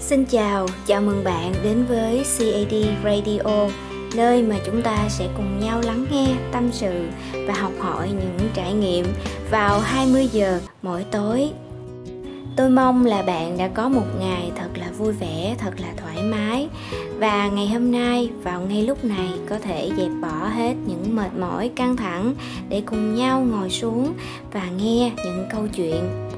Xin chào, chào mừng bạn đến với CAD Radio, nơi mà chúng ta sẽ cùng nhau lắng nghe, tâm sự và học hỏi những trải nghiệm vào 20 giờ mỗi tối. Tôi mong là bạn đã có một ngày thật là vui vẻ, thật là thoải mái và ngày hôm nay vào ngay lúc này có thể dẹp bỏ hết những mệt mỏi căng thẳng để cùng nhau ngồi xuống và nghe những câu chuyện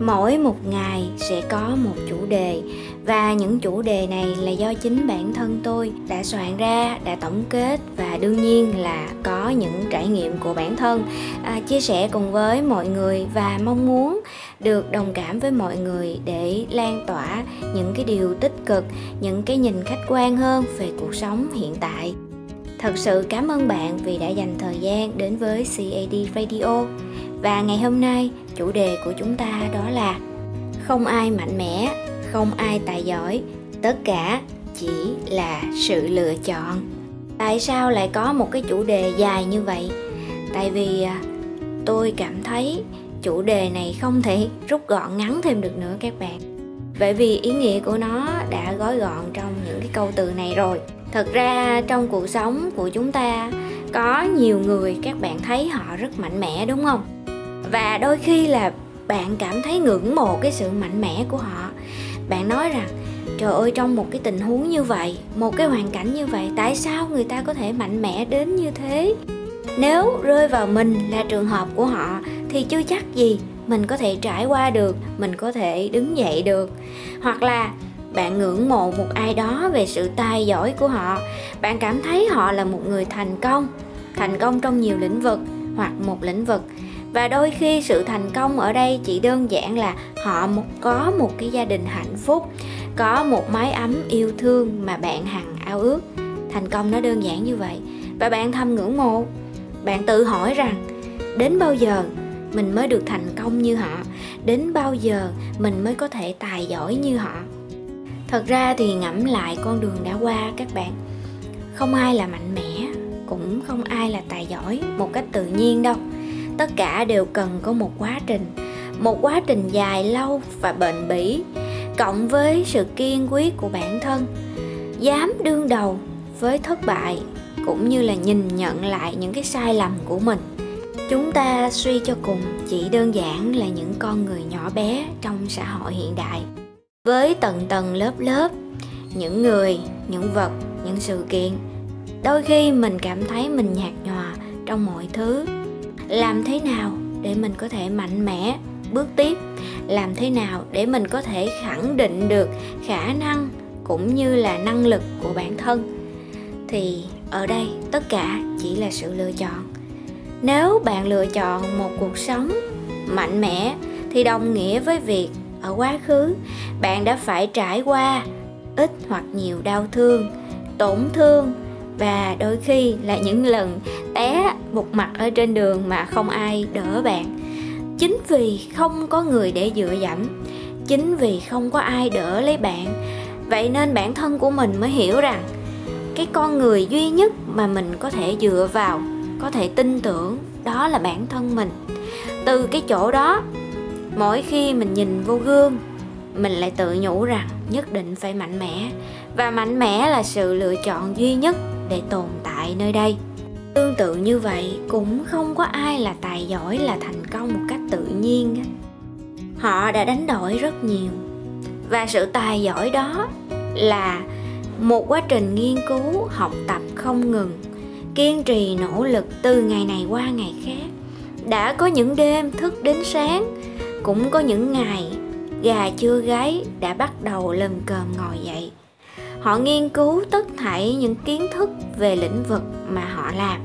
mỗi một ngày sẽ có một chủ đề và những chủ đề này là do chính bản thân tôi đã soạn ra đã tổng kết và đương nhiên là có những trải nghiệm của bản thân. À, chia sẻ cùng với mọi người và mong muốn được đồng cảm với mọi người để lan tỏa những cái điều tích cực những cái nhìn khách quan hơn về cuộc sống hiện tại. Thật sự cảm ơn bạn vì đã dành thời gian đến với cad radio và ngày hôm nay, chủ đề của chúng ta đó là không ai mạnh mẽ, không ai tài giỏi, tất cả chỉ là sự lựa chọn. Tại sao lại có một cái chủ đề dài như vậy? Tại vì à, tôi cảm thấy chủ đề này không thể rút gọn ngắn thêm được nữa các bạn. Bởi vì ý nghĩa của nó đã gói gọn trong những cái câu từ này rồi. Thật ra, trong cuộc sống của chúng ta, có nhiều người các bạn thấy họ rất mạnh mẽ, đúng không? Và đôi khi là bạn cảm thấy ngưỡng mộ cái sự mạnh mẽ của họ. Bạn nói rằng, trời ơi, trong một cái tình huống như vậy, một cái hoàn cảnh như vậy, tại sao người ta có thể mạnh mẽ đến như thế? Nếu rơi vào mình là trường hợp của họ, thì chưa chắc gì mình có thể trải qua được, mình có thể đứng dậy được. Hoặc là bạn ngưỡng mộ một ai đó về sự tài giỏi của họ. Bạn cảm thấy họ là một người thành công thành công trong nhiều lĩnh vực hoặc một lĩnh vực và đôi khi sự thành công ở đây chỉ đơn giản là họ có một cái gia đình hạnh phúc, có một mái ấm yêu thương mà bạn hằng ao ước. Thành công nó đơn giản như vậy. Và bạn thầm ngưỡng mộ. Bạn tự hỏi rằng, đến bao giờ mình mới được thành công như họ? Đến bao giờ mình mới có thể tài giỏi như họ? Thật ra thì ngẫm lại con đường đã qua các bạn, không ai là mạnh mẽ, cũng không ai là tài giỏi một cách tự nhiên đâu tất cả đều cần có một quá trình, một quá trình dài lâu và bền bỉ, cộng với sự kiên quyết của bản thân. Dám đương đầu với thất bại cũng như là nhìn nhận lại những cái sai lầm của mình. Chúng ta suy cho cùng, chỉ đơn giản là những con người nhỏ bé trong xã hội hiện đại. Với tầng tầng lớp lớp, những người, những vật, những sự kiện, đôi khi mình cảm thấy mình nhạt nhòa trong mọi thứ làm thế nào để mình có thể mạnh mẽ? Bước tiếp, làm thế nào để mình có thể khẳng định được khả năng cũng như là năng lực của bản thân? Thì ở đây tất cả chỉ là sự lựa chọn. Nếu bạn lựa chọn một cuộc sống mạnh mẽ thì đồng nghĩa với việc ở quá khứ, bạn đã phải trải qua ít hoặc nhiều đau thương, tổn thương và đôi khi là những lần té một mặt ở trên đường mà không ai đỡ bạn. Chính vì không có người để dựa dẫm, chính vì không có ai đỡ lấy bạn, vậy nên bản thân của mình mới hiểu rằng cái con người duy nhất mà mình có thể dựa vào, có thể tin tưởng đó là bản thân mình. Từ cái chỗ đó, mỗi khi mình nhìn vô gương, mình lại tự nhủ rằng nhất định phải mạnh mẽ. Và mạnh mẽ là sự lựa chọn duy nhất để tồn tại nơi đây. Tương tự như vậy, cũng không có ai là tài giỏi, là thành công một cách tự nhiên họ đã đánh đổi rất nhiều. Và sự tài giỏi đó là một quá trình nghiên cứu, học tập không ngừng, kiên trì nỗ lực từ ngày này qua ngày khác. Đã có những đêm thức đến sáng, cũng có những ngày gà chưa gáy đã bắt đầu lầm cơm ngồi dậy họ nghiên cứu tất thảy những kiến thức về lĩnh vực mà họ làm.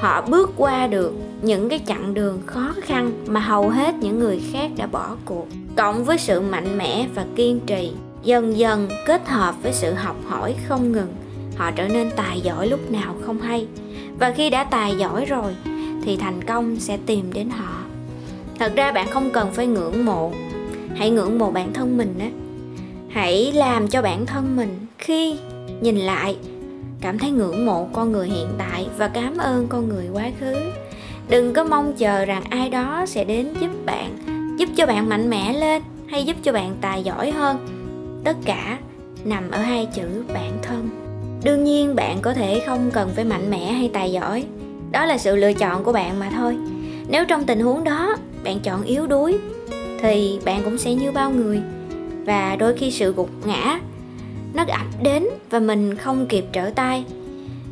Họ bước qua được những cái chặng đường khó khăn mà hầu hết những người khác đã bỏ cuộc. Cộng với sự mạnh mẽ và kiên trì, dần dần kết hợp với sự học hỏi không ngừng, họ trở nên tài giỏi lúc nào không hay. Và khi đã tài giỏi rồi, thì thành công sẽ tìm đến họ. Thật ra bạn không cần phải ngưỡng mộ. Hãy ngưỡng mộ bản thân mình á hãy làm cho bản thân mình khi nhìn lại, cảm thấy ngưỡng mộ con người hiện tại và cảm ơn con người quá khứ. Đừng có mong chờ rằng ai đó sẽ đến giúp bạn, giúp cho bạn mạnh mẽ lên hay giúp cho bạn tài giỏi hơn. Tất cả nằm ở hai chữ bản thân. Đương nhiên, bạn có thể không cần phải mạnh mẽ hay tài giỏi. Đó là sự lựa chọn của bạn mà thôi. Nếu trong tình huống đó bạn chọn yếu đuối, thì bạn cũng sẽ như bao người và đôi khi sự gục ngã nó ập đến và mình không kịp trở tay.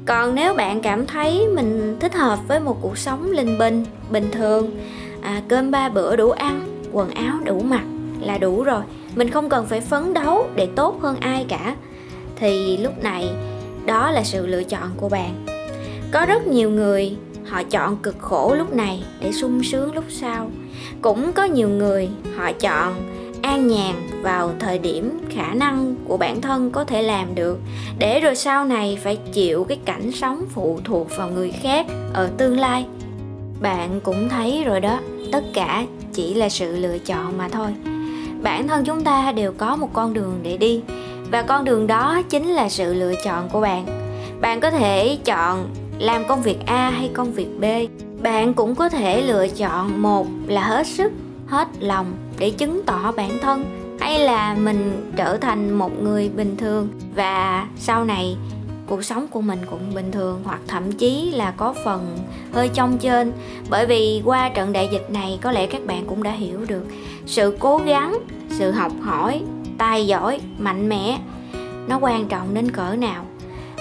Còn nếu bạn cảm thấy mình thích hợp với một cuộc sống linh bình bình thường à, cơm ba bữa đủ ăn quần áo đủ mặc là đủ rồi. Mình không cần phải phấn đấu để tốt hơn ai cả. Thì lúc này đó là sự lựa chọn của bạn. Có rất nhiều người họ chọn cực khổ lúc này để sung sướng lúc sau. Cũng có nhiều người họ chọn an nhàn vào thời điểm khả năng của bản thân có thể làm được. Để rồi sau này phải chịu cái cảnh sống phụ thuộc vào người khác ở tương lai. Bạn cũng thấy rồi đó, tất cả chỉ là sự lựa chọn mà thôi. Bản thân chúng ta đều có một con đường để đi, và con đường đó chính là sự lựa chọn của bạn. Bạn có thể chọn làm công việc a hay công việc b. Bạn cũng có thể lựa chọn một là hết sức hết lòng để chứng tỏ bản thân. Hay là mình trở thành một người bình thường và sau này cuộc sống của mình cũng bình thường, hoặc thậm chí là có phần hơi trong trên. Bởi vì qua trận đại dịch này, có lẽ các bạn cũng đã hiểu được sự cố gắng, sự học hỏi, tài giỏi, mạnh mẽ, nó quan trọng đến cỡ nào.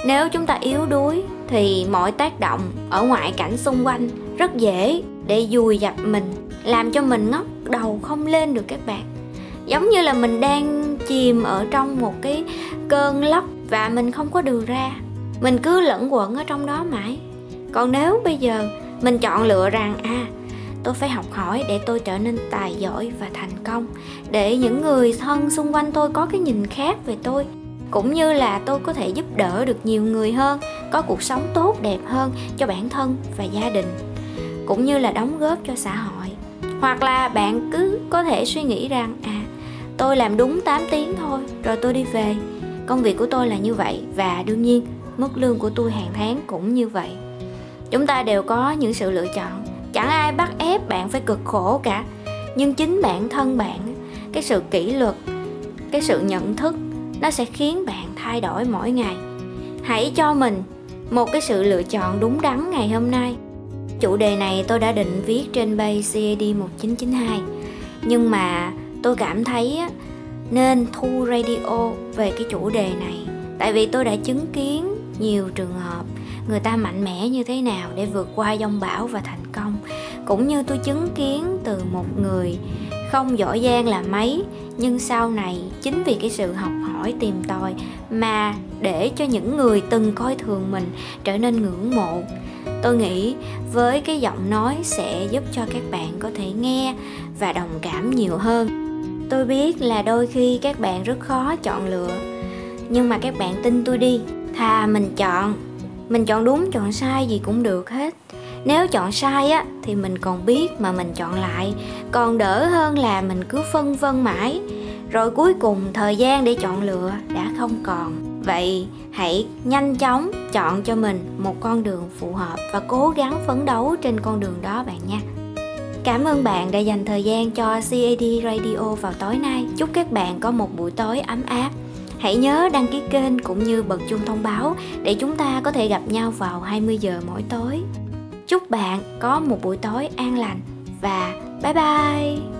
Nếu chúng ta yếu đuối, thì mọi tác động ở ngoại cảnh xung quanh rất dễ để dùi dập mình, làm cho mình ngóc đầu không lên được các bạn. Giống như là mình đang chìm ở trong một cái cơn lốc và mình không có đường ra. Mình cứ lẫn quẩn ở trong đó mãi. Còn nếu bây giờ mình chọn lựa rằng à tôi phải học hỏi để tôi trở nên tài giỏi và thành công, để những người thân xung quanh tôi có cái nhìn khác về tôi, cũng như là tôi có thể giúp đỡ được nhiều người hơn, có cuộc sống tốt đẹp hơn cho bản thân và gia đình, cũng như là đóng góp cho xã hội hoặc là bạn cứ có thể suy nghĩ rằng à tôi làm đúng 8 tiếng thôi, rồi tôi đi về. Công việc của tôi là như vậy và đương nhiên, mức lương của tôi hàng tháng cũng như vậy. Chúng ta đều có những sự lựa chọn. Chẳng ai bắt ép bạn phải cực khổ cả. Nhưng chính bản thân bạn, cái sự kỷ luật, cái sự nhận thức, nó sẽ khiến bạn thay đổi mỗi ngày. Hãy cho mình một cái sự lựa chọn đúng đắn ngày hôm nay chủ đề này tôi đã định viết trên bay CAD 1992 nhưng mà tôi cảm thấy nên thu radio về cái chủ đề này. Tại vì tôi đã chứng kiến nhiều trường hợp người ta mạnh mẽ như thế nào để vượt qua dông bão và thành công. Cũng như tôi chứng kiến từ một người không giỏi giang là mấy, nhưng sau này chính vì cái sự học hỏi tìm tòi mà để cho những người từng coi thường mình trở nên ngưỡng mộ tôi nghĩ với cái giọng nói sẽ giúp cho các bạn có thể nghe và đồng cảm nhiều hơn. Tôi biết là đôi khi các bạn rất khó chọn lựa, nhưng mà các bạn tin tôi đi. Thà mình chọn mình chọn đúng, chọn sai gì cũng được hết. Nếu chọn sai á, thì mình còn biết mà mình chọn lại. Còn đỡ hơn là mình cứ phân vân mãi. Rồi cuối cùng thời gian để chọn lựa đã không còn vậy, hãy nhanh chóng chọn cho mình một con đường phù hợp và cố gắng phấn đấu trên con đường đó bạn nha Cảm ơn bạn đã dành thời gian cho CAD Radio vào tối nay. Chúc các bạn có một buổi tối ấm áp. Hãy nhớ đăng ký kênh cũng như bật chuông thông báo để chúng ta có thể gặp nhau vào 20 giờ mỗi tối. Chúc bạn có một buổi tối an lành và bye bye.